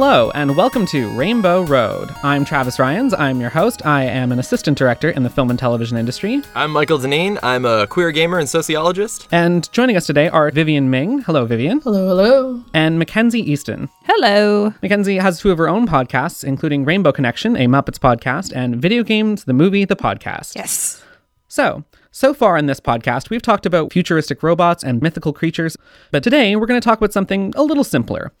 Hello, and welcome to Rainbow Road. I'm Travis Ryans. I'm your host. I am an assistant director in the film and television industry. I'm Michael Deneen. I'm a queer gamer and sociologist. And joining us today are Vivian Ming. Hello, Vivian. Hello, hello. And Mackenzie Easton. Hello. Mackenzie has two of her own podcasts, including Rainbow Connection, a Muppets podcast, and Video Games, the Movie, the Podcast. Yes. So, so far in this podcast, we've talked about futuristic robots and mythical creatures, but today we're going to talk about something a little simpler.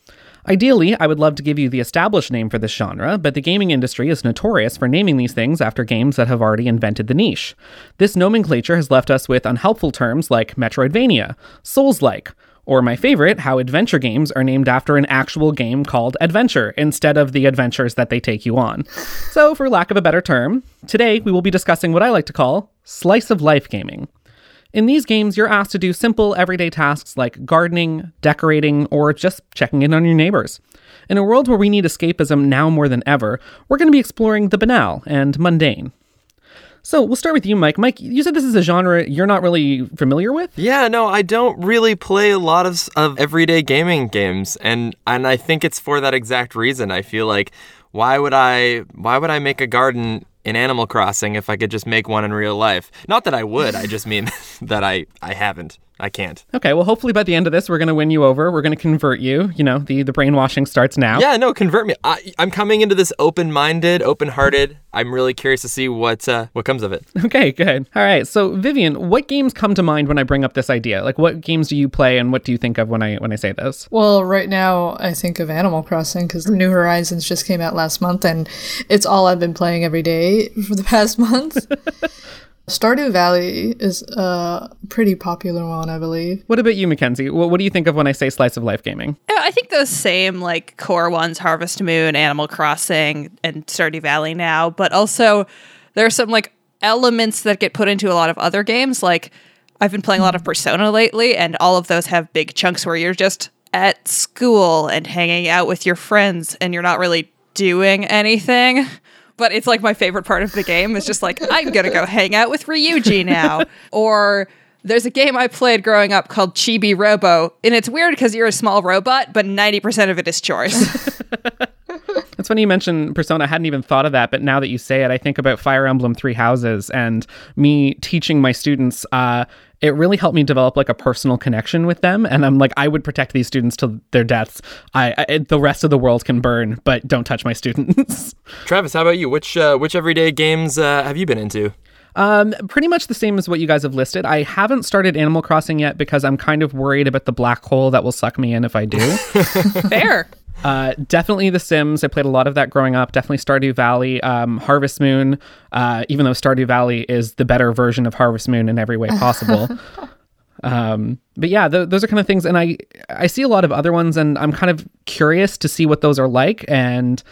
Ideally, I would love to give you the established name for this genre, but the gaming industry is notorious for naming these things after games that have already invented the niche. This nomenclature has left us with unhelpful terms like Metroidvania, Souls like, or my favorite, how adventure games are named after an actual game called Adventure instead of the adventures that they take you on. So, for lack of a better term, today we will be discussing what I like to call slice of life gaming. In these games, you're asked to do simple, everyday tasks like gardening, decorating, or just checking in on your neighbors. In a world where we need escapism now more than ever, we're going to be exploring the banal and mundane. So we'll start with you, Mike. Mike, you said this is a genre you're not really familiar with. Yeah, no, I don't really play a lot of, of everyday gaming games, and and I think it's for that exact reason. I feel like why would I why would I make a garden in Animal Crossing if I could just make one in real life? Not that I would. I just mean that I I haven't. I can't. Okay, well, hopefully by the end of this, we're going to win you over. We're going to convert you. You know, the, the brainwashing starts now. Yeah, no, convert me. I, I'm coming into this open-minded, open-hearted. I'm really curious to see what uh, what comes of it. Okay, good. All right. So, Vivian, what games come to mind when I bring up this idea? Like, what games do you play, and what do you think of when I when I say this? Well, right now I think of Animal Crossing because New Horizons just came out last month, and it's all I've been playing every day for the past month. Stardew Valley is a pretty popular one, I believe. What about you, Mackenzie? What, what do you think of when I say slice of life gaming? Oh, I think those same like core ones, Harvest Moon, Animal Crossing, and Stardew Valley now, but also there are some like elements that get put into a lot of other games. Like I've been playing a lot of Persona lately, and all of those have big chunks where you're just at school and hanging out with your friends and you're not really doing anything. But it's like my favorite part of the game is just like, I'm gonna go hang out with Ryuji now. or there's a game I played growing up called Chibi Robo, and it's weird because you're a small robot, but 90% of it is chores. It's funny you mentioned Persona. I hadn't even thought of that, but now that you say it, I think about Fire Emblem Three Houses and me teaching my students. Uh, it really helped me develop like a personal connection with them, and I'm like, I would protect these students to their deaths. I, I the rest of the world can burn, but don't touch my students. Travis, how about you? Which uh, which everyday games uh, have you been into? Um, pretty much the same as what you guys have listed. I haven't started Animal Crossing yet because I'm kind of worried about the black hole that will suck me in if I do. Fair. Uh, definitely The Sims. I played a lot of that growing up. Definitely Stardew Valley, um, Harvest Moon. Uh, even though Stardew Valley is the better version of Harvest Moon in every way possible. um, but yeah, th- those are kind of things, and I I see a lot of other ones, and I'm kind of curious to see what those are like and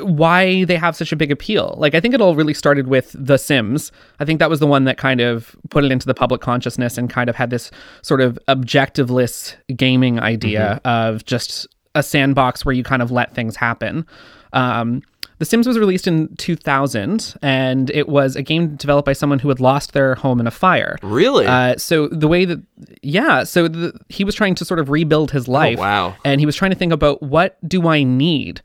why they have such a big appeal. Like I think it all really started with The Sims. I think that was the one that kind of put it into the public consciousness and kind of had this sort of objectiveless gaming idea of just a sandbox where you kind of let things happen. Um, the Sims was released in 2000, and it was a game developed by someone who had lost their home in a fire. Really? Uh, so the way that, yeah, so the, he was trying to sort of rebuild his life. wow. And he was trying to think about what do I need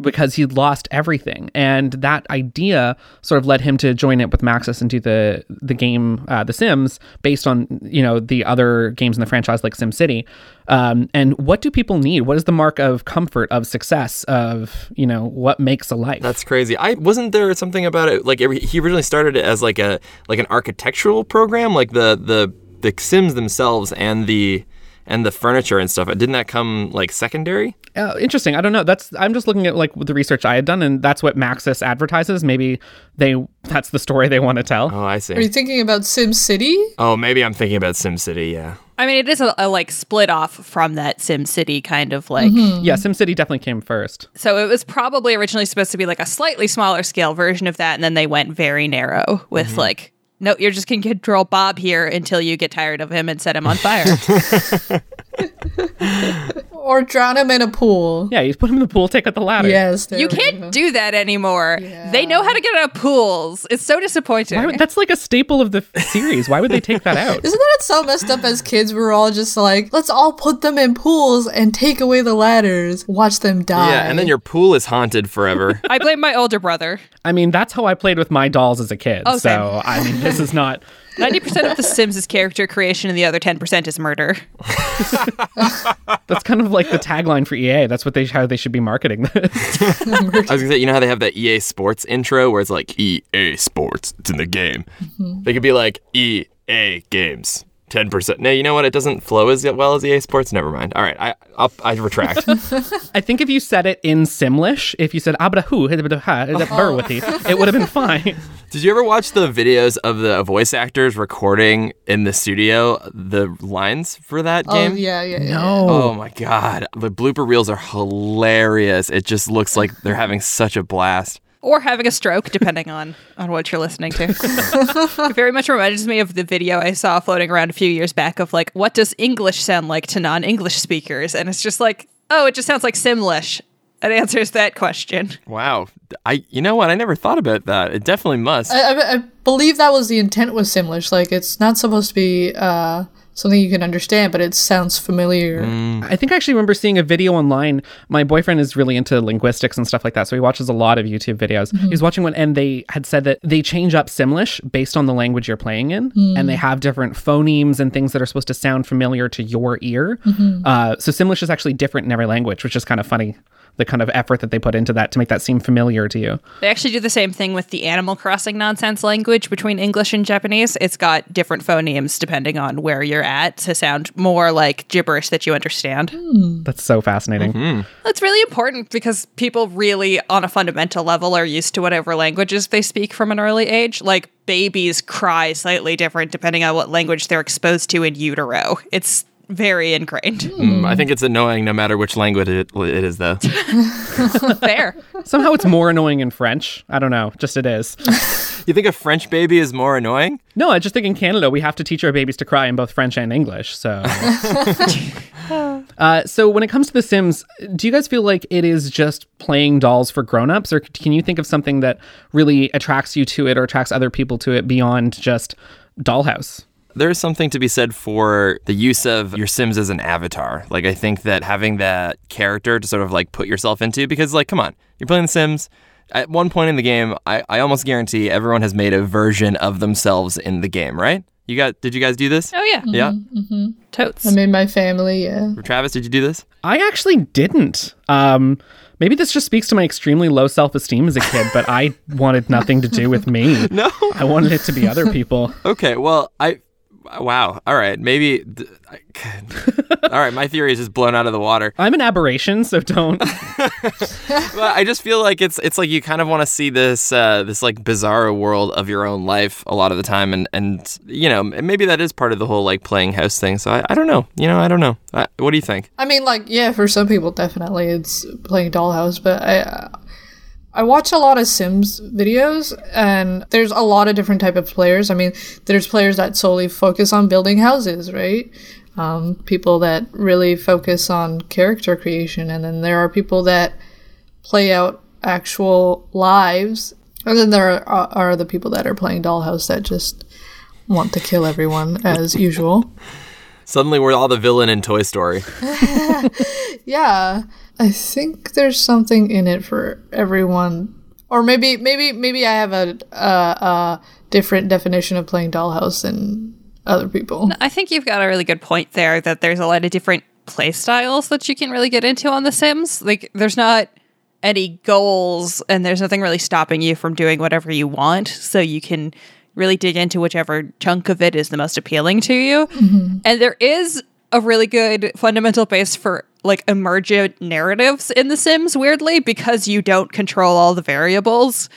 because he'd lost everything, and that idea sort of led him to join it with Maxis and do the the game uh, The Sims based on you know the other games in the franchise like SimCity. Um, and what do people need? What is the mark of comfort, of success, of you know what makes a life? That's crazy. I wasn't there something about it. Like he originally started it as like a like an architectural program, like the the the Sims themselves and the and the furniture and stuff. Didn't that come like secondary? Uh, interesting. I don't know. That's I'm just looking at like the research I had done, and that's what Maxis advertises. Maybe they that's the story they want to tell. Oh, I see. Are you thinking about Sim City? Oh, maybe I'm thinking about Sim City. Yeah. I mean, it is a, a like split off from that Sim City kind of like. Yeah, Sim City definitely came first. So it was probably originally supposed to be like a slightly smaller scale version of that, and then they went very narrow with like, no, you're just gonna control Bob here until you get tired of him and set him on fire. Or drown him in a pool. Yeah, you put him in the pool, take out the ladder. Yes, You can't go. do that anymore. They know how to get out of pools. It's so disappointing. Why would, that's like a staple of the series. Why would they take that out? Isn't that so messed up as kids? we are all just like, let's all put them in pools and take away the ladders, watch them die. Yeah, and then your pool is haunted forever. I blame my older brother. I mean, that's how I played with my dolls as a kid. Oh, so, I mean, this is not. 90% of The Sims is character creation and the other 10% is murder. That's kind of like the tagline for EA. That's what they how they should be marketing this. I was gonna say, you know how they have that EA Sports intro where it's like EA Sports, it's in the game. Mm-hmm. They could be like EA Games, ten percent. No, you know what? It doesn't flow as well as EA Sports. Never mind. All right, I I'll, I retract. I think if you said it in Simlish, if you said abrahu, uh-huh. it would have been fine. Did you ever watch the videos of the voice actors recording in the studio the lines for that oh, game? yeah, yeah, yeah. No. Oh my god, the blooper reels are hilarious. It just looks like they're having such a blast. Or having a stroke, depending on, on what you're listening to. it very much reminds me of the video I saw floating around a few years back of like, what does English sound like to non English speakers? And it's just like, oh, it just sounds like Simlish. It answers that question. Wow, I you know what? I never thought about that. It definitely must. I, I, I believe that was the intent with Simlish. Like, it's not supposed to be uh, something you can understand, but it sounds familiar. Mm. I think I actually remember seeing a video online. My boyfriend is really into linguistics and stuff like that, so he watches a lot of YouTube videos. Mm-hmm. He was watching one, and they had said that they change up Simlish based on the language you're playing in, and they mm. have different phonemes and things that are supposed to sound familiar to your ear. Mm-hmm. Uh, so Simlish is actually different in every language, which is kind of funny. The kind of effort that they put into that to make that seem familiar to you. They actually do the same thing with the Animal Crossing nonsense language between English and Japanese. It's got different phonemes depending on where you're at to sound more like gibberish that you understand. That's so fascinating. Mm-hmm. That's really important because people really, on a fundamental level, are used to whatever languages they speak from an early age. Like babies cry slightly different depending on what language they're exposed to in utero. It's very ingrained. Mm, I think it's annoying no matter which language it, it is, though. Fair. Somehow it's more annoying in French. I don't know, just it is. you think a French baby is more annoying? No, I just think in Canada we have to teach our babies to cry in both French and English. So, uh, so when it comes to The Sims, do you guys feel like it is just playing dolls for grown-ups, or can you think of something that really attracts you to it or attracts other people to it beyond just Dollhouse? There's something to be said for the use of your Sims as an avatar. Like, I think that having that character to sort of like put yourself into, because, like, come on, you're playing The Sims. At one point in the game, I, I almost guarantee everyone has made a version of themselves in the game, right? You got? Did you guys do this? Oh, yeah. Yeah. Totes. I made my family, yeah. Travis, did you do this? I actually didn't. Um, maybe this just speaks to my extremely low self-esteem as a kid, but I wanted nothing to do with me. No. I wanted it to be other people. Okay. Well, I. Wow. All right. Maybe. all right. My theory is just blown out of the water. I'm an aberration, so don't. But I just feel like it's it's like you kind of want to see this uh, this like bizarro world of your own life a lot of the time, and and you know maybe that is part of the whole like playing house thing. So I, I don't know. You know I don't know. I, what do you think? I mean, like, yeah, for some people, definitely it's playing Dollhouse, but I, I watch a lot of Sims videos, and there's a lot of different type of players. I mean, there's players that solely focus on building houses, right? Um, people that really focus on character creation, and then there are people that play out actual lives, and then there are, are the people that are playing Dollhouse that just want to kill everyone as usual. Suddenly we're all the villain in Toy Story. Yeah, I think there's something in it for everyone, or maybe maybe maybe I have a a, a different definition of playing Dollhouse than other people. I think you've got a really good point there that there's a lot of different play styles that you can really get into on The Sims. Like, there's not any goals, and there's nothing really stopping you from doing whatever you want. So you can really dig into whichever chunk of it is the most appealing to you. Mm-hmm. And there is a really good fundamental base for like emergent narratives in The Sims, weirdly, because you don't control all the variables.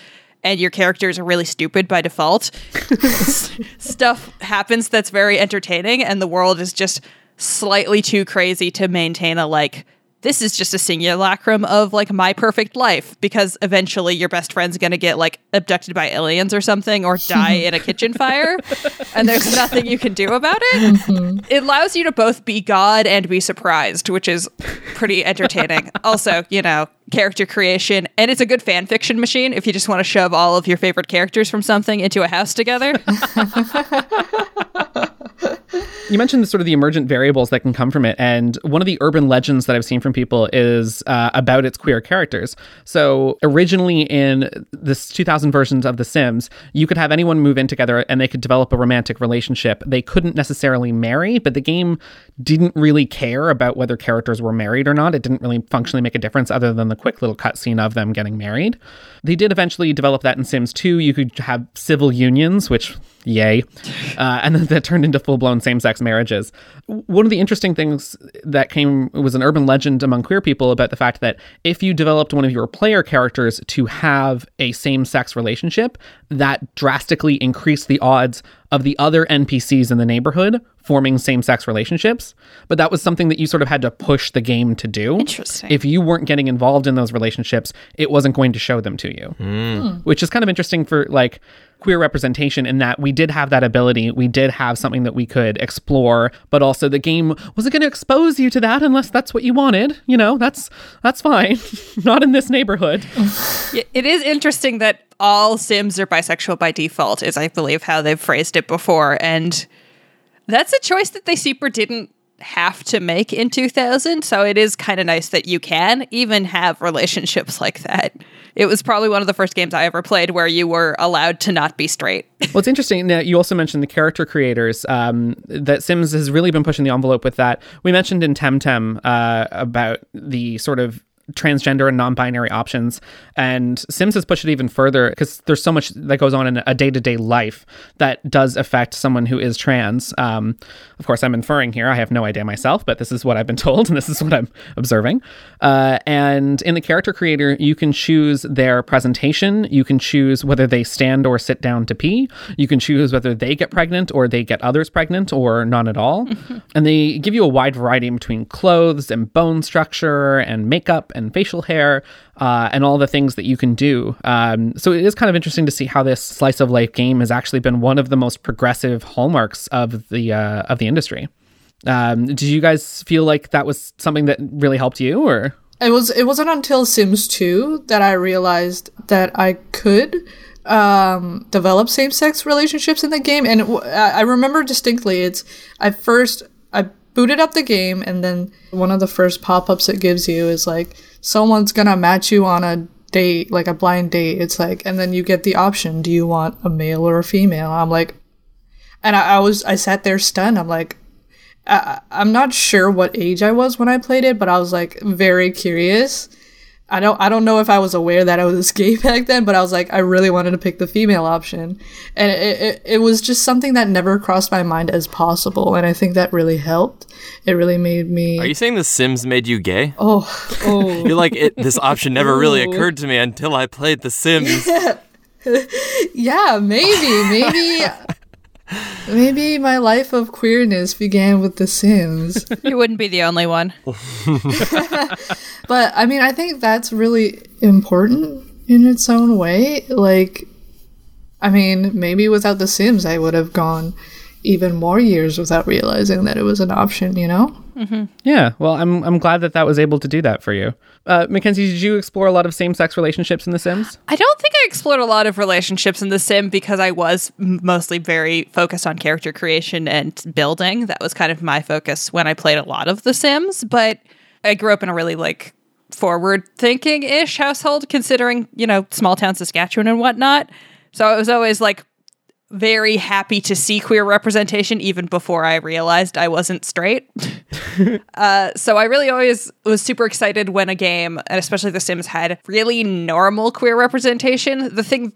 And your characters are really stupid by default. Stuff happens that's very entertaining, and the world is just slightly too crazy to maintain a like this is just a simulacrum of like my perfect life because eventually your best friend's going to get like abducted by aliens or something or die in a kitchen fire and there's nothing you can do about it. Mm-hmm. It allows you to both be God and be surprised, which is pretty entertaining. also, you know, character creation and it's a good fan fiction machine if you just want to shove all of your favorite characters from something into a house together. You mentioned sort of the emergent variables that can come from it, and one of the urban legends that I've seen from people is uh, about its queer characters. So originally in this 2000 versions of The Sims, you could have anyone move in together and they could develop a romantic relationship. They couldn't necessarily marry, but the game didn't really care about whether characters were married or not. It didn't really functionally make a difference other than the quick little cutscene of them getting married. They did eventually develop that in Sims 2. You could have civil unions, which yay, uh, and then that turned into full blown same sex marriages. One of the interesting things that came was an urban legend among queer people about the fact that if you developed one of your player characters to have a same sex relationship, that drastically increased the odds of the other NPCs in the neighborhood forming same sex relationships. But that was something that you sort of had to push the game to do. Interesting. If you weren't getting involved in those relationships, it wasn't going to show them to you, hmm. which is kind of interesting for like queer representation in that we did have that ability. We did have something that we could explore, but also the game wasn't going to expose you to that unless that's what you wanted. You know, that's that's fine. Not in this neighborhood. It is interesting that all Sims are bisexual by default, is I believe how they've phrased it before. And that's a choice that they super didn't have to make in 2000. So it is kind of nice that you can even have relationships like that. It was probably one of the first games I ever played where you were allowed to not be straight. Well, it's interesting that you also mentioned the character creators. Um, that Sims has really been pushing the envelope with that. We mentioned in Temtem uh, about the sort of transgender and non-binary options. And sims has pushed it even further because there's so much that goes on in a day-to-day life that does affect someone who is trans. Um, of course i'm inferring here i have no idea myself but this is what i've been told and this is what i'm observing. Uh, and in the character creator you can choose their presentation. You can choose whether they stand or sit down to pee. You can choose whether they get pregnant or they get others pregnant or none at all. And they give you a wide variety between clothes and bone structure and makeup and facial hair uh, and all the things that you can do. Um, so it is kind of interesting to see how this slice of life game has actually been one of the most progressive hallmarks of the uh, of the industry. Um, did you guys feel like that was something that really helped you, or? It was it wasn't until Sims 2 that I realized that I could um, develop same sex relationships in the game, and I remember distinctly. It's I first booted up the game, and then one of the first pop ups it gives you is like someone's gonna match you on a date, like a blind date. It's like, and then you get the option: do you want a male or a female? I'm like, and I, I was I sat there stunned. I'm like, I, I'm not sure what age I was when I played it, but I was like very curious. I don't I don't know if I was aware that I was gay back then, but I was like I really wanted to pick the female option, and it, it, it was just something that never crossed my mind as possible, and I think that really helped. It really made me. Are you saying The Sims made you gay? oh oh You're like, it, this option never really occurred to me until I played The Sims. yeah maybe maybe. Maybe my life of queerness began with The Sims. You wouldn't be the only one. But I mean, I think that's really important in its own way. Like, I mean, maybe without The Sims, I would have gone even more years without realizing that it was an option, you know? Yeah, well, I'm I'm glad that that was able to do that for you. Uh, Mackenzie, did you explore a lot of same-sex relationships in The Sims? I don't think I explored a lot of relationships in The Sim because I was mostly very focused on character creation and building. That was kind of my focus when I played a lot of The Sims. But I grew up in a really like forward thinking ish household, considering, you know, small town Saskatchewan and whatnot. So I was always like very happy to see queer representation even before I realized I wasn't straight. uh, so I really always was super excited when a game, and especially The Sims, had really normal queer representation. The thing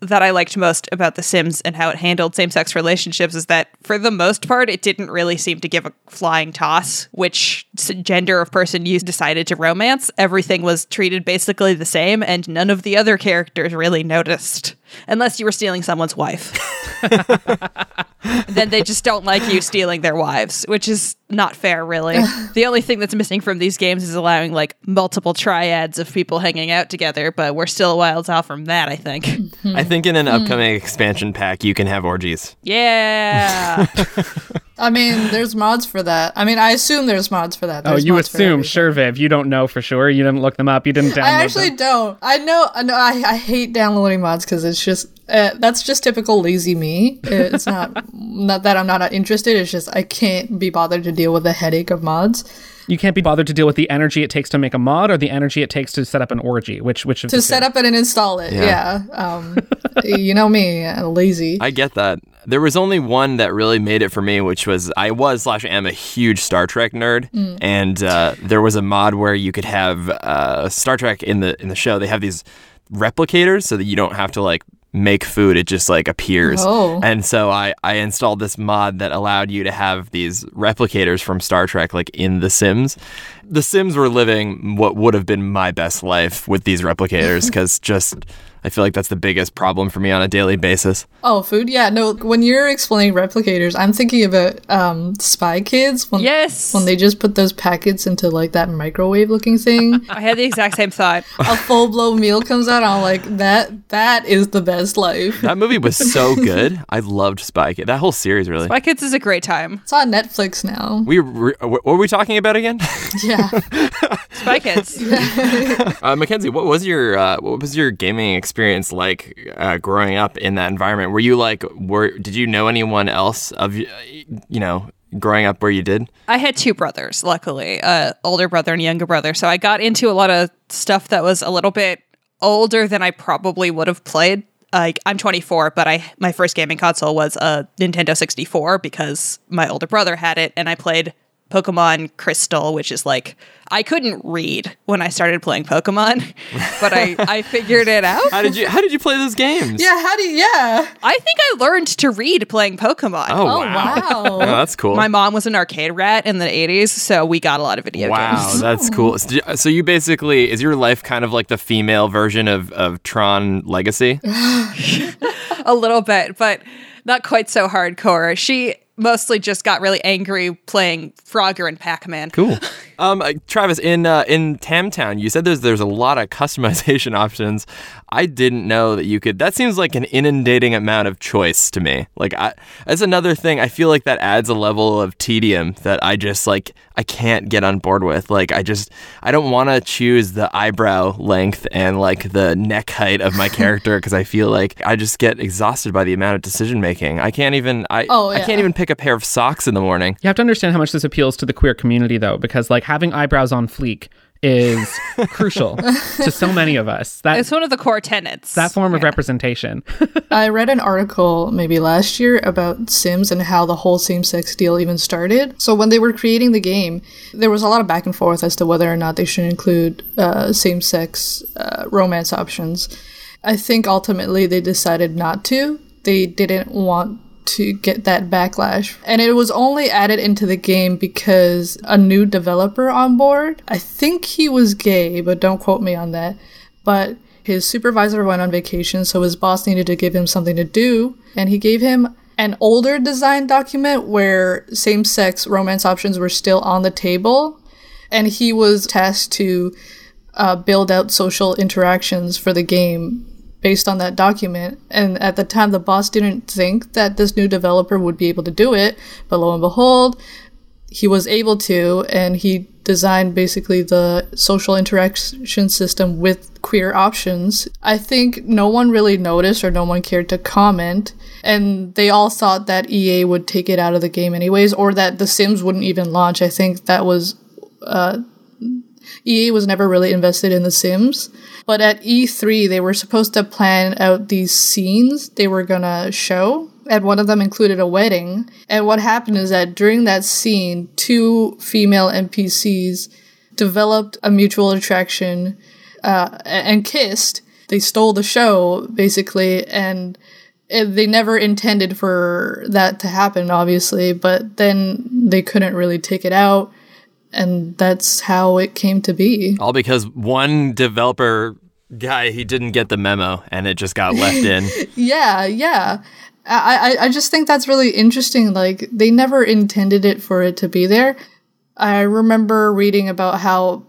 that I liked most about The Sims and how it handled same sex relationships is that, for the most part, it didn't really seem to give a flying toss which gender of person you decided to romance. Everything was treated basically the same, and none of the other characters really noticed. Unless you were stealing someone's wife. then they just don't like you stealing their wives, which is not fair, really. the only thing that's missing from these games is allowing like multiple triads of people hanging out together, but we're still a whiles out from that, I think. I think in an hmm. upcoming expansion pack, you can have orgies. yeah. I mean, there's mods for that. I mean, I assume there's mods for that. Oh, you assume, sure, Viv. You don't know for sure. You didn't look them up. You didn't download I actually them. don't. I know. I know. I, I hate downloading mods because it's just uh, that's just typical lazy me. It's not not that I'm not interested. It's just I can't be bothered to deal with the headache of mods. You can't be bothered to deal with the energy it takes to make a mod or the energy it takes to set up an orgy. Which which of To the set two? up it and install it. Yeah. Um, you know me, lazy. I get that. There was only one that really made it for me, which was I was slash am a huge Star Trek nerd, and uh, there was a mod where you could have uh, Star Trek in the in the show. They have these replicators so that you don't have to like make food; it just like appears. Oh. And so I I installed this mod that allowed you to have these replicators from Star Trek like in The Sims. The Sims were living what would have been my best life with these replicators because just. I feel like that's the biggest problem for me on a daily basis. Oh, food? Yeah, no. When you're explaining replicators, I'm thinking about um, Spy Kids. When, yes. When they just put those packets into like that microwave looking thing, I had the exact same thought. a full blown meal comes out. I'm like, that that is the best life. That movie was so good. I loved Spy Kid. That whole series, really. Spy kids is a great time. It's on Netflix now. We were, what were we talking about again? Yeah. Spy Kids. Uh, Mackenzie, what was your uh, what was your gaming experience like uh, growing up in that environment? Were you like, were did you know anyone else of you know growing up where you did? I had two brothers, luckily, uh, older brother and younger brother. So I got into a lot of stuff that was a little bit older than I probably would have played. Like I'm 24, but I my first gaming console was a Nintendo 64 because my older brother had it, and I played Pokemon Crystal, which is like I couldn't read when I started playing Pokemon, but I I figured it out. How did you How did you play those games? Yeah, how do you, yeah. I think I learned to read playing Pokemon. Oh, Oh, wow. wow. Oh, that's cool. My mom was an arcade rat in the 80s, so we got a lot of video Wow, games. Wow, that's cool. So, so you basically is your life kind of like the female version of, of Tron Legacy? a little bit, but not quite so hardcore. She mostly just got really angry playing Frogger and Pac-Man. Cool. Um, uh, Travis, in uh, in Temtem, you said there's there's a lot of customization options. I didn't know that you could. That seems like an inundating amount of choice to me. Like, I, that's another thing. I feel like that adds a level of tedium that I just like. I can't get on board with. Like, I just I don't want to choose the eyebrow length and like the neck height of my character because I feel like I just get exhausted by the amount of decision making. I can't even. I Oh, I can't even pick a pair of socks in the morning. You have to understand how much this appeals to the queer community, though, because like having eyebrows on fleek is crucial to so many of us. That It's one of the core tenets. that form of representation. I read an article maybe last year about Sims and how the whole same sex deal even started. So when they were creating the game, there was a lot of back and forth as to whether or not they should include uh, same sex uh, romance options. I think ultimately they decided not to. They didn't want to get that backlash. And it was only added into the game because a new developer on board, I think he was gay, but don't quote me on that. But his supervisor went on vacation, so his boss needed to give him something to do, and he gave him an older design document where same sex romance options were still on the table, and he was tasked to uh, build out social interactions for the game based on that document. And at the time, the boss didn't think that this new developer would be able to do it, but lo and behold, he was able to, and he designed basically the social interaction system with queer options. I think no one really noticed or no one cared to comment, and they all thought that EA would take it out of the game anyways, or that The Sims wouldn't even launch. I think that was uh, EA was never really invested in The Sims. But at E3, they were supposed to plan out these scenes they were gonna show, and one of them included a wedding. And what happened is that during that scene, two female NPCs developed a mutual attraction uh, and kissed. They stole the show, basically, and they never intended for that to happen, obviously, but then they couldn't really take it out and that's how it came to be. All because one developer guy he didn't get the memo and it just got left in. Yeah, yeah. I, I I just think that's really interesting. Like they never intended it for it to be there. I remember reading about how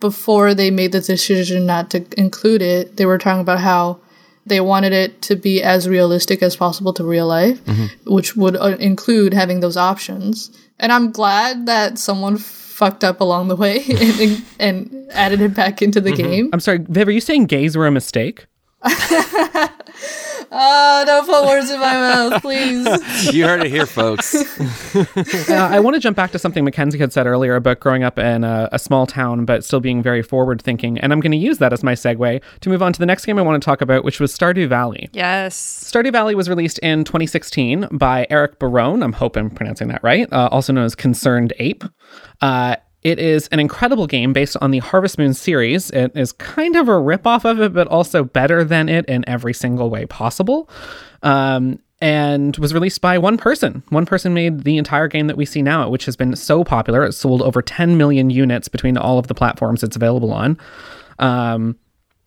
before they made the decision not to include it, they were talking about how they wanted it to be as realistic as possible to real life, which would uh, include having those options. And I'm glad that someone fucked up along the way and, and added it back into the mm-hmm. game. I'm sorry, Viv, are you saying gays were a mistake? Oh, don't put words in my mouth, please. You heard it here, folks. uh, I want to jump back to something Mackenzie had said earlier about growing up in a, a small town, but still being very forward thinking. And I'm going to use that as my segue to move on to the next game I want to talk about, which was Stardew Valley. Yes. Stardew Valley was released in 2016 by Eric Barone. I'm hoping I'm pronouncing that right. Uh, also known as Concerned Ape. Uh, it is an incredible game based on the Harvest Moon series. It is kind of a ripoff of it, but also better than it in every single way possible. Um, and was released by one person. One person made the entire game that we see now, which has been so popular. It sold over 10 million units between all of the platforms it's available on. Um,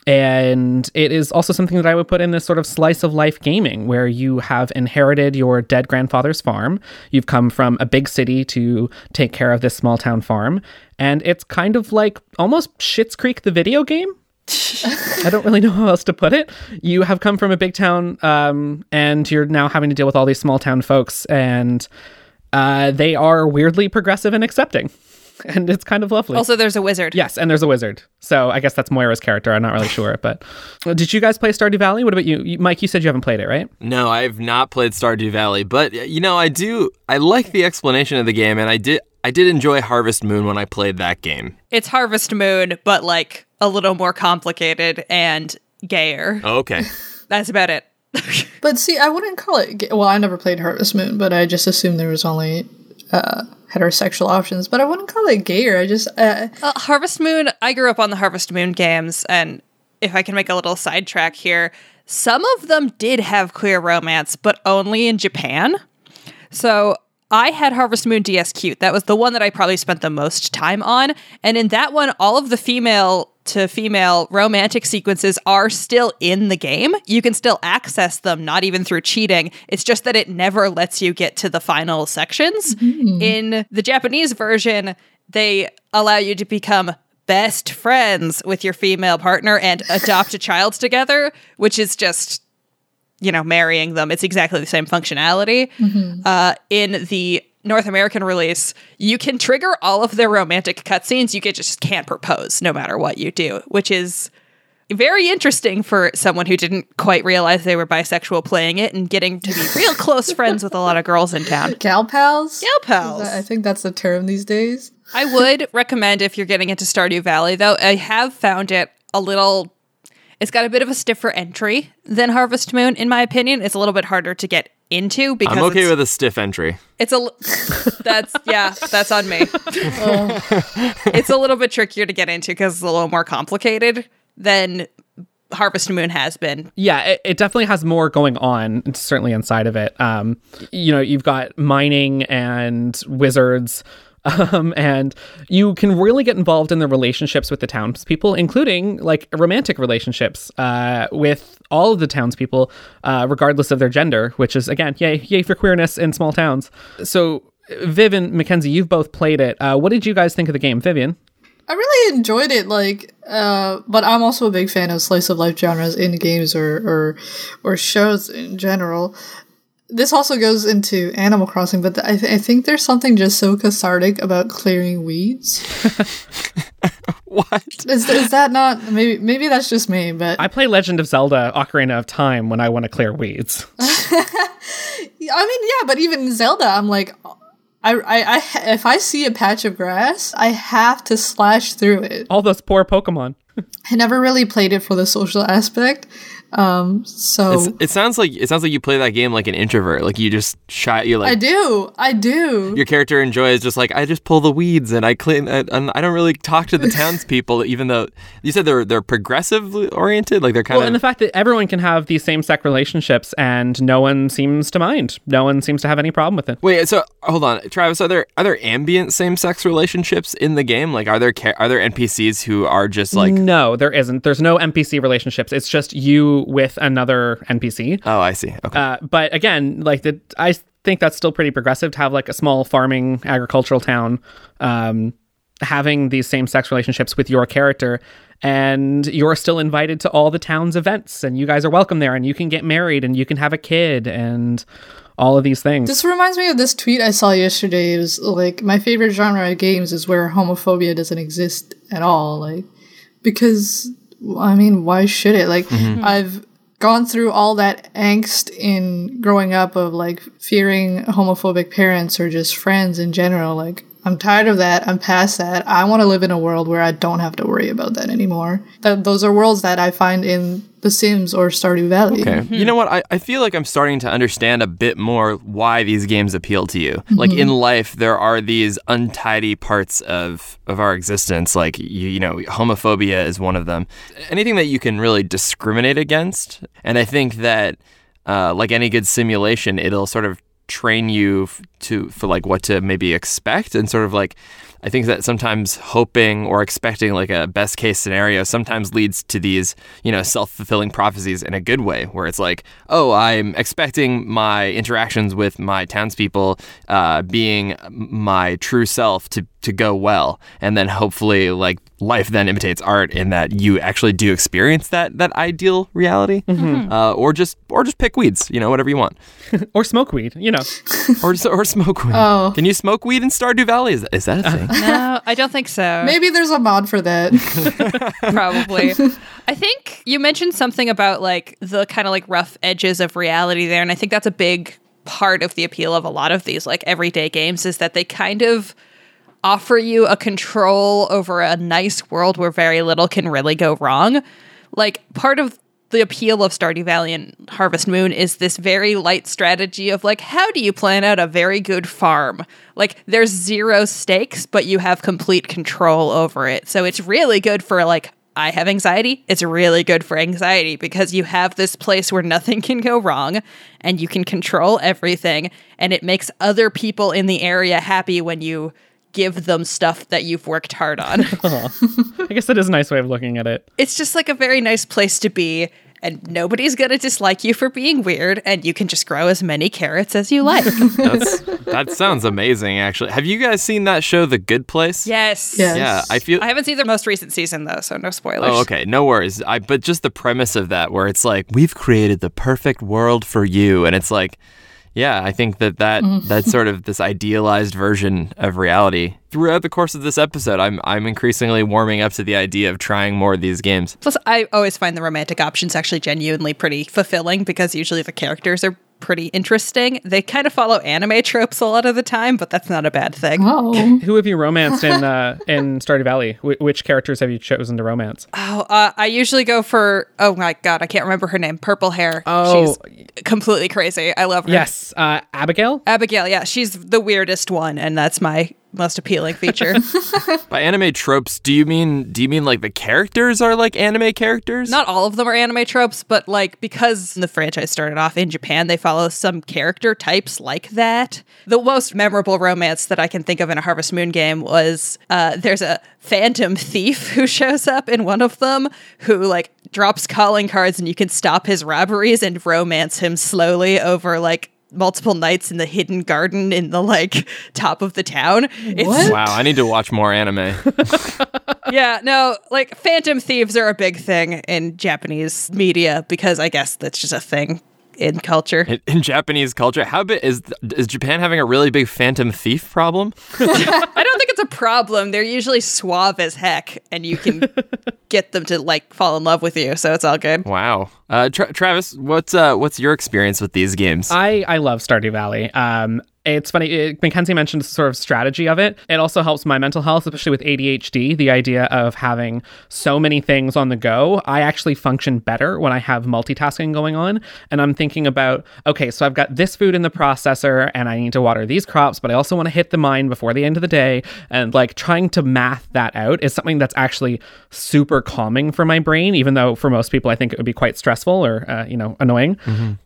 and it is also something that I would put in this sort of slice of life gaming where you have inherited your dead grandfather's farm. You've come from a big city to take care of this small town farm. And it's kind of like almost Schitt's Creek, the video game. I don't really know how else to put it. You have come from a big town um, and you're now having to deal with all these small town folks. And uh, they are weirdly progressive and accepting. And it's kind of lovely. Also, there's a wizard. Yes, and there's a wizard. So I guess that's Moira's character. I'm not really sure, but did you guys play Stardew Valley? What about you? you, Mike? You said you haven't played it, right? No, I've not played Stardew Valley, but you know, I do. I like the explanation of the game, and I did. I did enjoy Harvest Moon when I played that game. It's Harvest Moon, but like a little more complicated and gayer. Oh, okay. That's about it. But see, I wouldn't call it. ga- Well, I never played Harvest Moon, but I just assumed there was only uh, heterosexual options. But I wouldn't call it gayer. I just uh, Uh, Harvest Moon, I grew up on the Harvest Moon games, and if I can make a little sidetrack here, some of them did have queer romance, but only in Japan. So I had Harvest Moon DS Cute. That was the one that I probably spent the most time on. And in that one, all of the female to female romantic sequences are still in the game. You can still access them, not even through cheating. It's just that it never lets you get to the final sections. In the Japanese version, they allow you to become best friends with your female partner and adopt a child together, which is just you know, marrying them. It's exactly the same functionality. Uh, in the North American release, you can trigger all of their romantic cutscenes. You can, just can't propose no matter what you do, which is very interesting for someone who didn't quite realize they were bisexual playing it and getting to be real close friends with a lot of girls in town. gal pals. Gal pals. I think that's the term these days. I would recommend if you're getting into Stardew Valley, though. I have found it a little. It's got a bit of a stiffer entry than Harvest Moon, in my opinion. It's a little bit harder to get into because I'm okay with a stiff entry. it's a That's yeah, that's on me. it's a little bit trickier to get into because it's a little more complicated than Harvest Moon has been. Yeah, it, it definitely has more going on, certainly inside of it. Um, you know, you've got mining and wizards. Um, and you can really get involved in the relationships with the townspeople, including like romantic relationships uh, with all of the townspeople, uh, regardless of their gender. Which is again, yay, yay for queerness in small towns. So, Viv and Mackenzie, you've both played it. Uh, what did you guys think of the game, Vivian? I really enjoyed it. Like, uh, but I'm also a big fan of slice of life genres in games or or or shows in general. This also goes into Animal Crossing, but I, th- I think there's something just so cathartic about clearing weeds. What? Is, is that not maybe maybe that's just me, but I play Legend of Zelda: Ocarina of Time when I want to clear weeds. I mean, yeah, but even Zelda, I'm like, I, I, I, if I see a patch of grass, I have to slash through it. all those poor Pokemon. I never really played it for the social aspect, um, so It's, it sounds like it sounds like you play that game like an introvert. Like you just shy. You I like I do, I do. your character enjoys just like I just pull the weeds and I clean and and I don't really talk to the townspeople. Even though you said they're they're progressively oriented, like they're kind Well, and the fact that everyone can have these same sex relationships and no one seems to mind. No one seems to have any problem with it. Wait, so hold on, Travis. Are there are there ambient same sex relationships in the game? Like, are there are there NPCs who are just like no, there isn't. There's no NPC relationships. It's just you you with another NPC. Oh, I see. Okay. Uh, but again, like the, I think that's still pretty progressive to have like a small farming agricultural town, um, having these same sex relationships with your character, and you're still invited to all the town's events, and you guys are welcome there, and you can get married, and you can have a kid, and all of these things. This reminds me of this tweet I saw yesterday. It was like my favorite genre of games is where homophobia doesn't exist at all. Like because I mean, why should it? Like mm-hmm. Mm-hmm. I've gone through all that angst in growing up of like fearing homophobic parents or just friends in general. Like I'm tired of that. I'm past that. I want to live in a world where I don't have to worry about that anymore. That those are worlds that I find in The Sims or Stardew Valley. Okay. You know what? I, I feel like I'm starting to understand a bit more why these games appeal to you. Like in life, there are these untidy parts of, of our existence. Like, you, you know, homophobia is one of them. Anything that you can really discriminate against. And I think that, uh, like any good simulation, it'll sort of train you f- to for like what to maybe expect and sort of like I think that sometimes hoping or expecting like a best case scenario sometimes leads to these, you know, self fulfilling prophecies in a good way, where it's like, oh, I'm expecting my interactions with my townspeople uh, being my true self to, to go well. And then hopefully, like, life then imitates art in that you actually do experience that that ideal reality. Uh, or just or just pick weeds, you know, whatever you want. or smoke weed, you know. Or, just, or smoke weed. Oh. Can you smoke weed in Stardew Valley? Is, is that a thing? No, I don't think so. Maybe there's a mod for that. probably. I think you mentioned something about like the kind of like rough edges of reality there, and I think that's a big part of the appeal of a lot of these like everyday games is that they kind of offer you a control over a nice world where very little can really go wrong. Like part of the appeal of Stardew Valley and Harvest Moon is this very light strategy of like how do you plan out a very good farm? Like there's zero stakes, but you have complete control over it. So it's really good for like I have anxiety. It's really good for anxiety because you have this place where nothing can go wrong and you can control everything and it makes other people in the area happy when you give them stuff that you've worked hard on. I guess that is a nice way of looking at it. it's just like a very nice place to be and nobody's going to dislike you for being weird and you can just grow as many carrots as you like. That's, that sounds amazing, actually. Have you guys seen that show, The Good Place? yes. Yes. Yeah, I feel. I haven't seen the most recent season though, so no spoilers. Oh, okay. No worries. I but just the premise of that, where it's like we've created the perfect world for you, and it's like, yeah, I think that that mm-hmm. that's sort of this idealized version of reality. Throughout the course of this episode, I'm I'm increasingly warming up to the idea of trying more of these games. Plus, I always find the romantic options actually genuinely pretty fulfilling because usually the characters are pretty interesting. They kind of follow anime tropes a lot of the time, but that's not a bad thing. oh. Who have you romanced in uh, in Stardew Valley? Wh- which characters have you chosen to romance? Oh, uh, I usually go for oh my god, I can't remember her name. Purple hair. Oh. she's completely crazy. I love her. Yes, uh, Abigail. Abigail. Yeah, she's the weirdest one, and that's my most appealing feature. By anime tropes, do you mean do you mean like the characters are like anime characters? Not all of them are anime tropes, but like because the franchise started off in Japan, they follow some character types like that. The most memorable romance that I can think of in a Harvest Moon game was uh, there's a phantom thief who shows up in one of them who like drops calling cards and you can stop his robberies and romance him slowly over like multiple nights in the hidden garden in the like top of the town. It's What? Wow, I need to watch more anime. yeah, no, like phantom thieves are a big thing in Japanese media because I guess that's just a thing in culture. in, in Japanese culture, how big is is Japan having a really big phantom thief problem? I don't think it's a problem. They're usually suave as heck, and you can get them to like fall in love with you, so it's all good. Wow. Uh, Tra- Travis, what's uh, what's your experience with these games? I I love Stardew Valley. Um, it's funny. It, Mackenzie mentioned the sort of strategy of it. It also helps my mental health, especially with ADHD. The idea of having so many things on the go. I actually function better when I have multitasking going on, and I'm thinking about okay, so I've got this food in the processor, and I need to water these crops, but I also want to hit the mine before the end of the day, and like trying to math that out is something that's actually super calming for my brain. Even though for most people, I think it would be quite stressful or uh, you know annoying.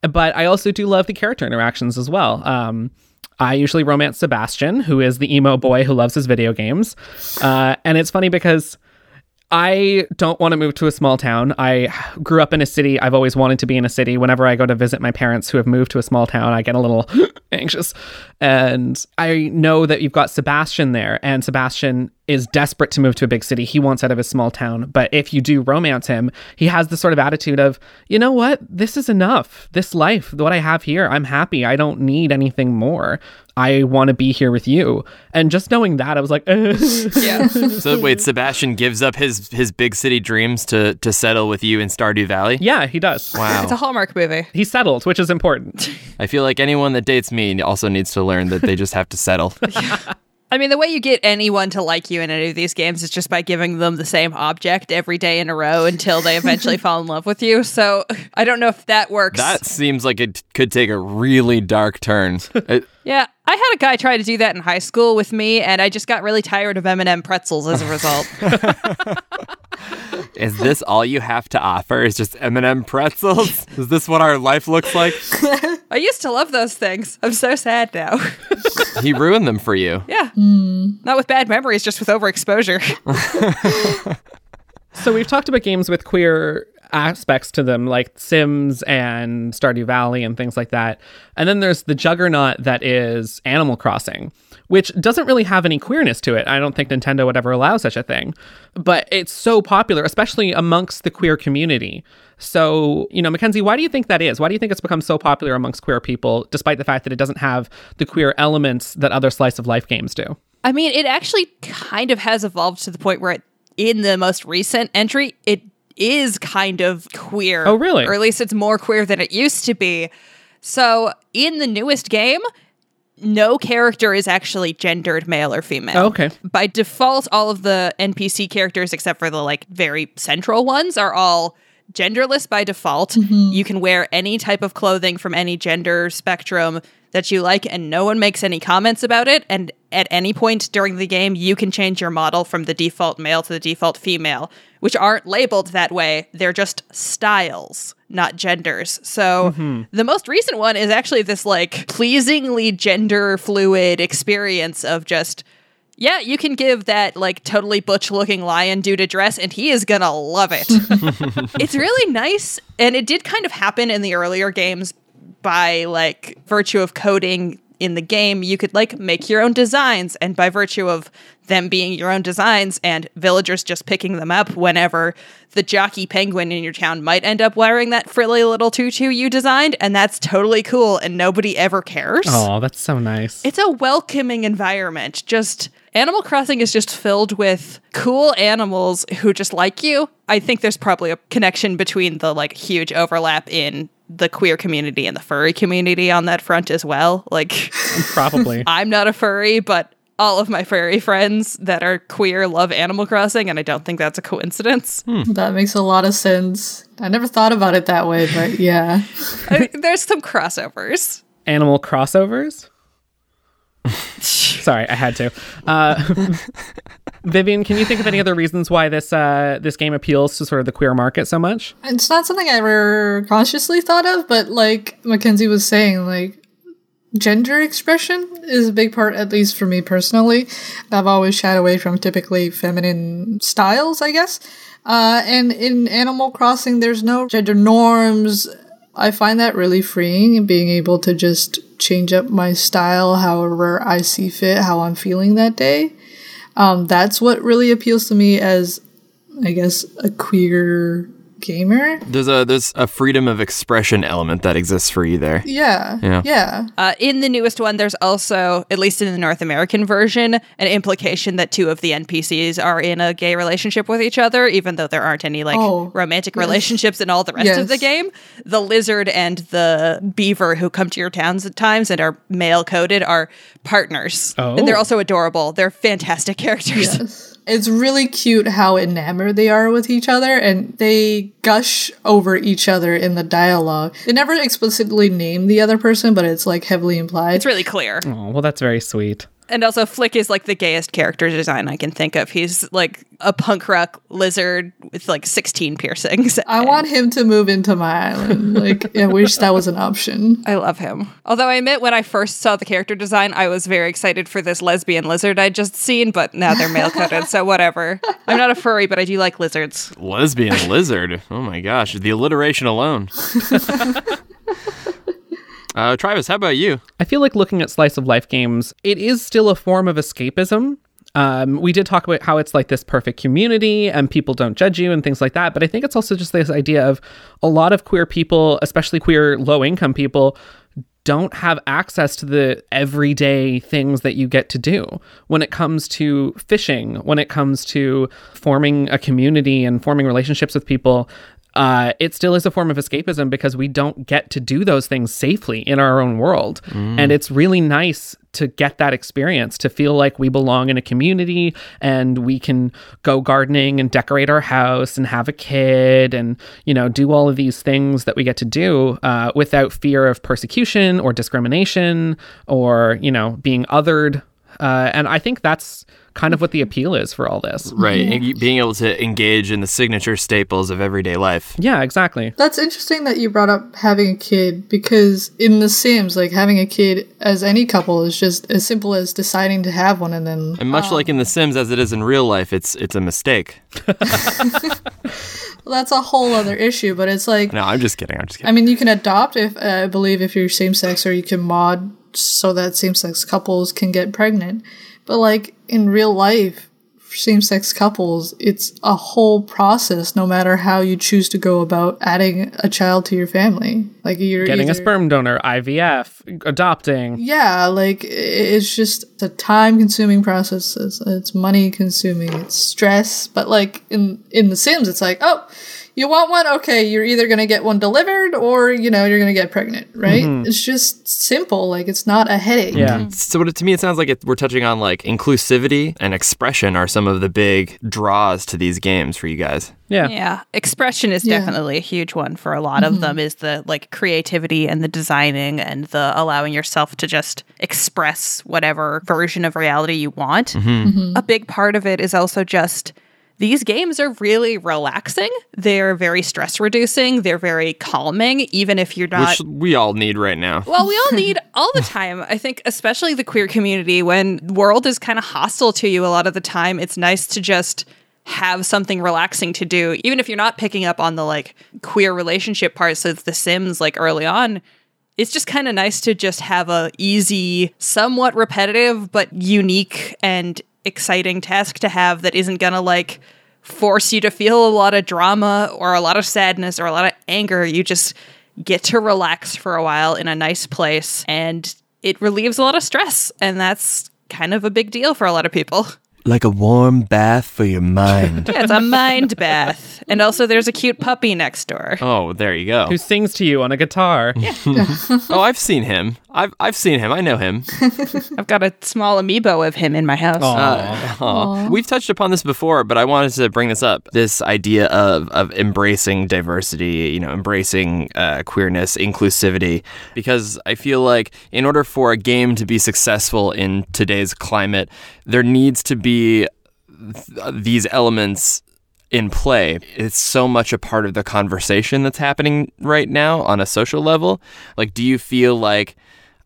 But I also do love the character interactions as well. Um, I usually romance Sebastian, who is the emo boy who loves his video games. Uh, and it's funny because I don't want to move to a small town. I grew up in a city. I've always wanted to be in a city. Whenever I go to visit my parents who have moved to a small town, I get a little anxious. And I know that you've got Sebastian there, and Sebastian is desperate to move to a big city. He wants out of his small town. But if you do romance him, he has the sort of attitude of, you know what? This is enough. This life, what I have here, I'm happy. I don't need anything more. I want to be here with you. And just knowing that, I was like, Yeah. So wait, Sebastian gives up his his big city dreams to to settle with you in Stardew Valley. yeah, he does. Wow. It's a Hallmark movie. He settled, which is important. I feel like anyone that dates me also needs to learn that they just have to settle. I mean, the way you get anyone to like you in any of these games is just by giving them the same object every day in a row until they eventually fall in love with you. So I don't know if that works. that seems like it could take a really dark turn. Uh, yeah, I had a guy try to do that in high school with me, and I just got really tired of M&M pretzels as a result. is this all you have to offer? Is just M&M pretzels? Is this what our life looks like? I used to love those things. I'm so sad now. He ruined them for you. yeah. Not with bad memories, just with overexposure. So we've talked about games with queer aspects to them, like Sims and Stardew Valley and things like that. And then there's the juggernaut that is Animal Crossing, which doesn't really have any queerness to it. I don't think Nintendo would ever allow such a thing. But it's so popular, especially amongst the queer community. So, you know, Mackenzie, why do you think that is? Why do you think it's become so popular amongst queer people, despite the fact that it doesn't have the queer elements that other slice of life games do? I mean, it actually kind of has evolved to the point where it, in the most recent entry, it is kind of queer. Oh, really? Or at least it's more queer than it used to be. So, in the newest game, no character is actually gendered male or female. Oh, okay. By default, all of the NPC characters, except for the like very central ones, are all genderless by default. Mm-hmm. You can wear any type of clothing from any gender spectrum that you like, and no one makes any comments about it. And at any point during the game, you can change your model from the default male to the default female, which aren't labeled that way. They're just styles, not genders. So the most recent one is actually this like pleasingly gender fluid experience of just. Yeah, you can give that like totally butch looking lion dude a dress and he is gonna love it. it's really nice. And it did kind of happen in the earlier games by like virtue of coding in the game, you could like make your own designs. And by virtue of them being your own designs and villagers just picking them up whenever the jockey penguin in your town might end up wearing that frilly little tutu you designed. And that's totally cool. And nobody ever cares. Oh, that's so nice. It's a welcoming environment. Just Animal Crossing is just filled with cool animals who just like you. I think there's probably a connection between the like huge overlap in the queer community and the furry community on that front as well. Like Probably. I'm not a furry, but all of my furry friends that are queer love Animal Crossing and I don't think that's a coincidence. That makes a lot of sense. I never thought about it that way, but yeah. I- there's some crossovers. animal crossovers. Sorry, I had to. Uh, Vivian, can you think of any other reasons why this uh, this game appeals to sort of the queer market so much? It's not something I ever consciously thought of, but like Mackenzie was saying, like gender expression is a big part, at least for me personally. I've always shied away from typically feminine styles, I guess. Uh, and in Animal Crossing, there's no gender norms. I find that really freeing being able to just change up my style however I see fit, how I'm feeling that day. Um, that's what really appeals to me as, I guess, a queer gamer. There's a there's a freedom of expression element that exists for you there. Yeah. Yeah. Yeah. Uh, in the newest one, there's also, at least in the North American version, an implication that two of the NPCs are in a gay relationship with each other, even though there aren't any like Oh, romantic relationships in all the rest of the game. The lizard and the beaver who come to your towns at times and are male coded are partners. And they're Oh. also adorable. They're fantastic characters. Yes. It's really cute how enamored they are with each other and they gush over each other in the dialogue. They never explicitly name the other person, but it's like heavily implied. It's really clear. Oh, well, that's very sweet. And also, Flick is like the gayest character design I can think of. He's like a punk rock lizard with like 16 piercings. I And want him to move into my island. Like, I wish that was an option. I love him. Although I admit, when I first saw the character design, I was very excited for this lesbian lizard I'd just seen, but now they're male coded, so whatever. I'm not a furry, but I do like lizards. Lesbian lizard. Oh my gosh, the alliteration alone. uh, Travis, how about you? I feel like looking at slice of life games, it is still a form of escapism. Um, we did talk about how it's like this perfect community and people don't judge you and things like that. But I think it's also just this idea of a lot of queer people, especially queer low income people, don't have access to the everyday things that you get to do when it comes to fishing, when it comes to forming a community and forming relationships with people. Uh, it still is a form of escapism because we don't get to do those things safely in our own world. And it's really nice to get that experience, to feel like we belong in a community and we can go gardening and decorate our house and have a kid and, you know, do all of these things that we get to do uh, without fear of persecution or discrimination or, you know, being othered. Uh, and I think that's kind of what the appeal is for all this. Right, and you- being able to engage in the signature staples of everyday life. Yeah, exactly. That's interesting that you brought up having a kid because in The Sims, like having a kid as any couple is just as simple as deciding to have one and then. And much like in The Sims, as it is in real life, it's it's a mistake. Well, that's a whole other issue, but it's like No, I'm just kidding. I'm just kidding. I mean, you can adopt if uh, I believe if you're same sex, or you can mod so that same sex couples can get pregnant. But like in real life, same sex couples, it's a whole process. No matter how you choose to go about adding a child to your family, like you're Getting a sperm donor, IVF, adopting. Yeah, like it's just a time-consuming process. It's, it's money-consuming. It's stress. But like in in The Sims, it's like, oh, you want one? Okay, you're either gonna get one delivered, or you know you're gonna get pregnant. Right? Mm-hmm. It's just simple. Like it's not a headache. Yeah. Mm-hmm. So what it- to me, it sounds like it, we're touching on like inclusivity and expression are some of the big draws to these games for you guys. Yeah. Yeah, expression is Yeah. definitely a huge one for a lot of mm-hmm. them. Is the like creativity and the designing and the allowing yourself to just express whatever version of reality you want. A big part of it is also just these games are really relaxing. They're very stress reducing. They're very calming, even if you're not Which we all need right now. well, we all need all the time. I think, especially the queer community, when the world is kind of hostile to you a lot of the time, it's nice to just have something relaxing to do. Even if you're not picking up on the like queer relationship parts of The Sims, like early on, it's just kind of nice to just have a easy, somewhat repetitive, but unique and exciting task to have that isn't gonna like force you to feel a lot of drama or a lot of sadness or a lot of anger. You just get to relax for a while in a nice place and it relieves a lot of stress. And that's kind of a big deal for a lot of people. Like a warm bath for your mind. Yeah, it's a mind bath. And also, there's a cute puppy next door. oh, there you go. Who sings to you on a guitar. Oh, I've seen him. I've I've seen him. I know him. I've got a small amiibo of him in my house. Aw. Aw. We've touched upon this before, but I wanted to bring this up. This idea of of embracing diversity, you know, embracing uh, queerness, inclusivity, because I feel like in order for a game to be successful in today's climate, there needs to be th- these elements in play. It's so much a part of the conversation that's happening right now on a social level. Like, do you feel like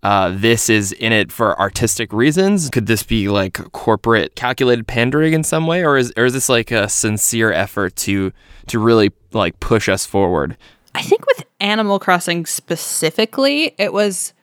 uh, this is in it for artistic reasons? Could this be like corporate calculated pandering in some way, or is or is this like a sincere effort to to really like push us forward? I think with Animal Crossing specifically, it was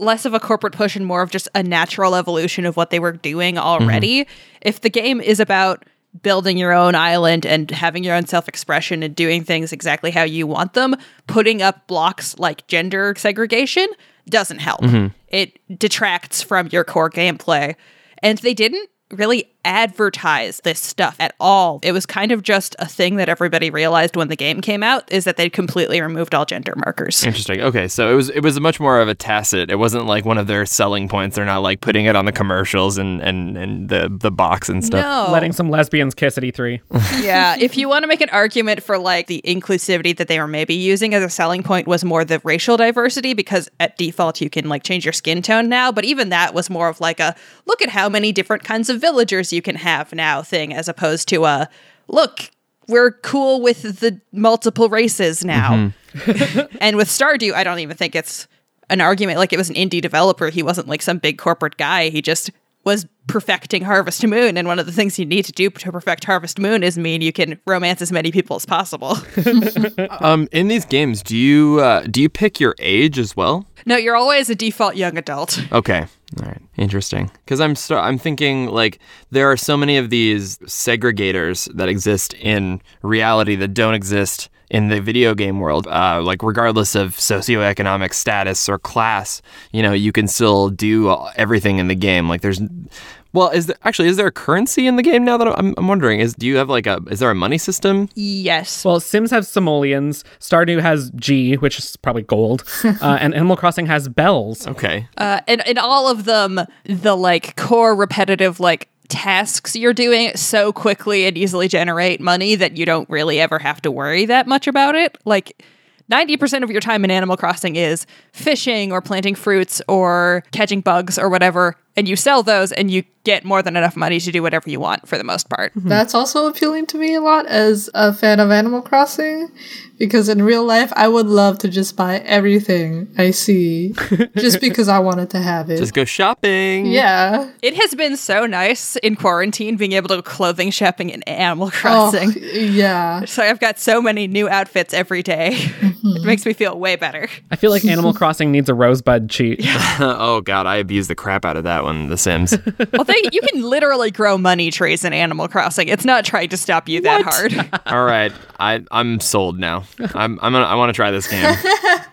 less of a corporate push and more of just a natural evolution of what they were doing mm-hmm. already. If the game is about building your own island and having your own self expression and doing things exactly how you want them, putting up blocks like gender segregation doesn't help. Mm-hmm. It detracts from your core gameplay. And they didn't really advertise this stuff at all. It was kind of just a thing that everybody realized when the game came out is that they completely removed all gender markers. Interesting. Okay, so it was it was much more of a tacit. It wasn't like one of their selling points. They're not like putting it on the commercials and and, and the the box and stuff. No. Letting some lesbians kiss at E E3. yeah, if you want to make an argument for like the inclusivity that they were maybe using as a selling point was more the racial diversity because at default you can like change your skin tone now, but even that was more of like a look at how many different kinds of villagers you can have now thing as opposed to a look we're cool with the multiple races now. and with Stardew, I don't even think it's an argument. Like it was an indie developer. He wasn't like some big corporate guy. He just was perfecting Harvest Moon. And one of the things you need to do to perfect Harvest Moon is mean you can romance as many people as possible. Um, in these games, do you uh, do you pick your age as well? no, you're always a default young adult. Okay. All right. Interesting. Because I'm st- I'm thinking like there are so many of these segregators that exist in reality that don't exist in the video game world. Uh, like regardless of socioeconomic status or class, you know, you can still do everything in the game. Like there's. Well, is there actually is there a currency in the game now that I'm, I'm wondering? Is do you have like a is there a money system? Yes. Well, Sims has simoleons, Stardew has G, which is probably gold, uh, and Animal Crossing has bells. Okay. Uh, and in all of them, the like core repetitive like tasks you're doing so quickly and easily generate money that you don't really ever have to worry that much about it. Like 90% of your time in Animal Crossing is fishing or planting fruits or catching bugs or whatever, and you sell those and you get more than enough money to do whatever you want for the most part. Mhm. That's also appealing to me a lot as a fan of Animal Crossing because in real life I would love to just buy everything I see just because I wanted to have it. Just go shopping. yeah. It has been so nice in quarantine being able to go clothing shopping in Animal Oh, Crossing. yeah. So I've got so many new outfits every day. Mm-hmm. it makes me feel way better. I feel like Animal Crossing needs a rosebud cheat. oh god, I abuse the crap out of that one. The Sims. Well, they, you can literally grow money trees in Animal Crossing. It's not trying to stop you that hard. All right, I I'm sold now. I'm I'm gonna, I want to try this game.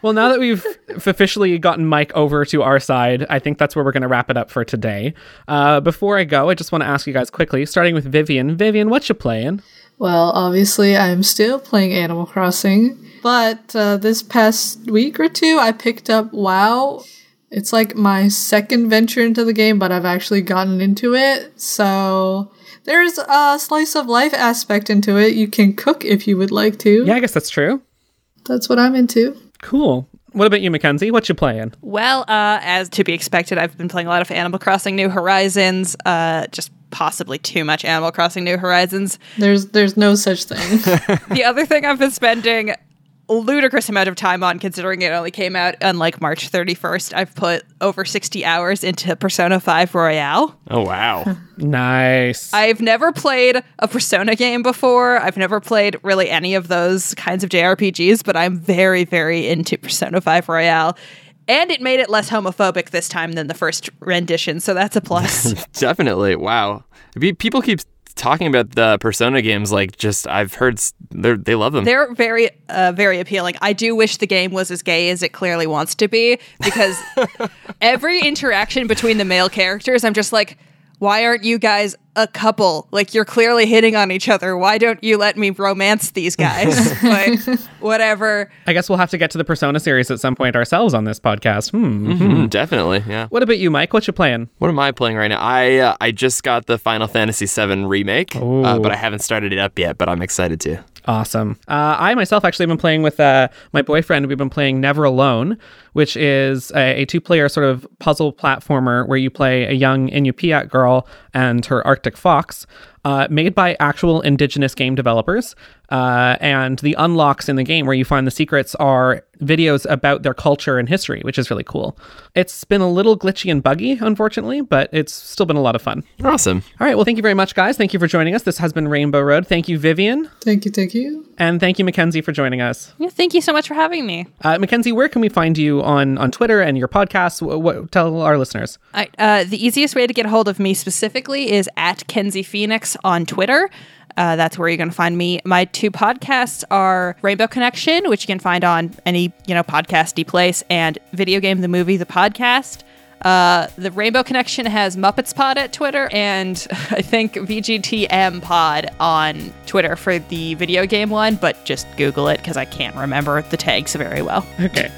Well, now that we've officially gotten Mike over to our side, I think that's where we're going to wrap it up for today. Uh, before I go, I just want to ask you guys quickly, starting with Vivian. Vivian, what you playing? Well, obviously, I'm still playing Animal Crossing, but uh, this past week or two, I picked up WoW. It's like my second venture into the game, but I've actually gotten into it. So there's a slice of life aspect into it. You can cook if you would like to. Yeah, I guess that's true. That's what I'm into. Cool. What about you, Mackenzie? What you playing? Well, uh, as to be expected, I've been playing a lot of Animal Crossing New Horizons, uh, just possibly too much Animal Crossing New Horizons. There's there's no such thing. the other thing I've been spending a ludicrous amount of time on, considering it only came out on like March 31st, I've put over 60 hours into Persona 5 Royal. Oh wow. Nice. I've never played a Persona game before. I've never played really any of those kinds of JRPGs, but I'm very, very into Persona 5 Royal. And it made it less homophobic this time than the first rendition, so that's a plus. Definitely. Wow. People keep talking about the Persona games like just I've heard they're, they love them. They're very, uh, very appealing. I do wish the game was as gay as it clearly wants to be because every interaction between the male characters, I'm just like, why aren't you guys a couple? Like, you're clearly hitting on each other. Why don't you let me romance these guys? but whatever. I guess we'll have to get to the Persona series at some point ourselves on this podcast. Hmm. Mhm, definitely. Yeah. What about you, Mike? What you playing? What am I playing right now? I uh, I just got the Final Fantasy VII remake, uh, but I haven't started it up yet. But I'm excited to. Awesome. Uh, I myself actually have been playing with uh, my boyfriend. We've been playing Never Alone, which is a, a two player sort of puzzle platformer where you play a young Inupiat girl and her Arctic fox, uh, made by actual indigenous game developers. Uh, and the unlocks in the game where you find the secrets are videos about their culture and history, which is really cool. It's been a little glitchy and buggy, unfortunately, but it's still been a lot of fun. Awesome. All right. Well, thank you very much, guys. Thank you for joining us. This has been Rainbow Road. Thank you, Vivian. thank you, thank you. And thank you, Mackenzie, for joining us. Yeah, thank you so much for having me. Uh, Mackenzie, where can we find you on, on Twitter and your podcasts? What, what, tell our listeners. Right, uh, the easiest way to get a hold of me specifically is at Kenzie Phoenix on Twitter. Uh, that's where you're going to find me. My two podcasts are Rainbow Connection, which you can find on any you know podcasty place, and Video Game the Movie the podcast. Uh, the Rainbow Connection has Muppets Pod at Twitter, and I think VGTM Pod on Twitter for the video game one, but just Google it because I can't remember the tags very well. Okay.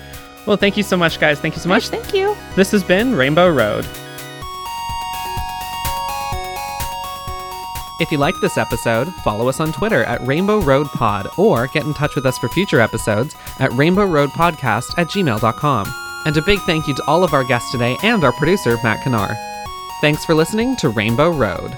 Well, thank you so much, guys. Thank you so much. Thank you. This has been Rainbow Road. If you liked this episode, follow us on Twitter at Rainbow Road Pod or get in touch with us for future episodes at Rainbow Road Podcast at gmail.com. And a big thank you to all of our guests today and our producer, Matt Kanar. Thanks for listening to Rainbow Road.